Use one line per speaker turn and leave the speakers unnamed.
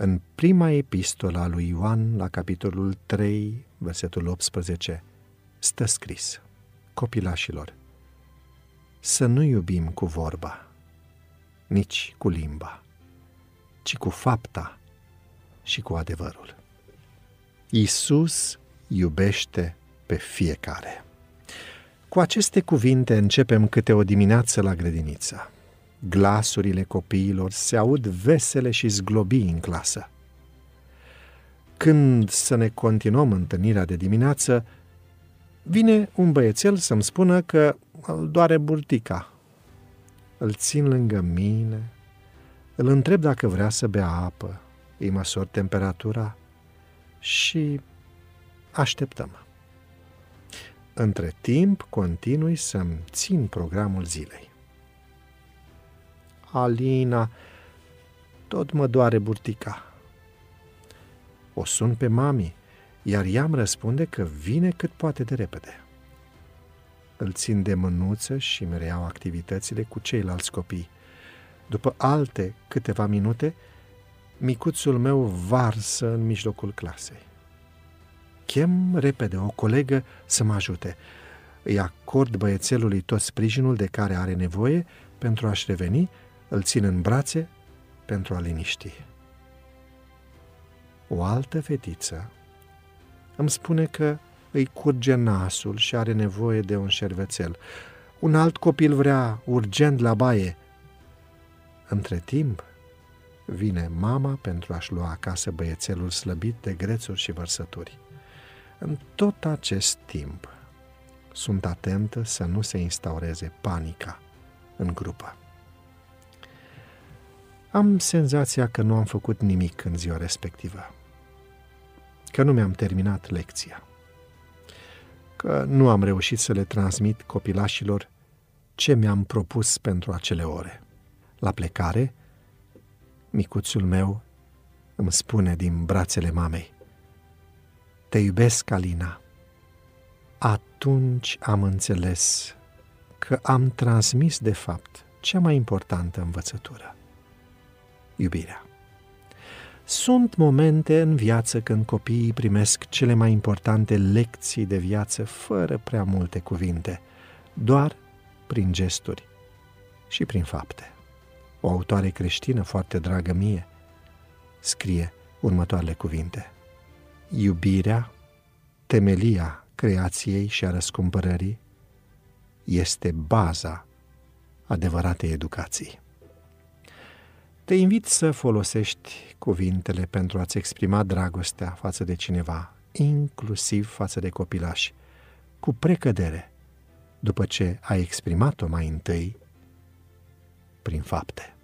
În prima epistolă a lui Ioan, la capitolul 3, versetul 18, stă scris, copilașilor, să nu iubim cu vorba, nici cu limba, ci cu fapta și cu adevărul. Isus iubește pe fiecare. Cu aceste cuvinte începem câte o dimineață la grădiniță. Glasurile copiilor se aud vesele și zglobii în clasă. Când să ne continuăm întâlnirea de dimineață, vine un băiețel să-mi spună că îl doare burtica. Îl țin lângă mine, îl întreb dacă vrea să bea apă, îi măsor temperatura și așteptăm. Între timp, continui să-mi țin programul zilei. Alina, tot mă doare burtica. O sun pe mami, iar ea îmi răspunde că vine cât poate de repede. Îl țin de mânuță și îmi reiau activitățile cu ceilalți copii. După alte câteva minute, micuțul meu varsă în mijlocul clasei. Chem repede o colegă să mă ajute. Îi acord băiețelului tot sprijinul de care are nevoie pentru a-și reveni, îl țin în brațe pentru a liniști. O altă fetiță îmi spune că îi curge nasul și are nevoie de un șervețel. Un alt copil vrea urgent la baie. Între timp, vine mama pentru a-și lua acasă băiețelul slăbit de grețuri și vărsături. În tot acest timp, sunt atentă să nu se instaureze panica în grupă. Am senzația că nu am făcut nimic în ziua respectivă, că nu mi-am terminat lecția, că nu am reușit să le transmit copilașilor ce mi-am propus pentru acele ore. La plecare, micuțul meu îmi spune din brațele mamei, Te iubesc, Alina. Atunci am înțeles că am transmis, de fapt, cea mai importantă învățătură, iubirea. Sunt momente în viață când copiii primesc cele mai importante lecții de viață fără prea multe cuvinte, doar prin gesturi și prin fapte. O autoare creștină foarte dragă mie scrie următoarele cuvinte. Iubirea, temelia creației și a răscumpărării, este baza adevăratei educații. Te invit să folosești cuvintele pentru a-ți exprima dragostea față de cineva, inclusiv față de copilași, cu precădere, după ce ai exprimat-o mai întâi prin fapte.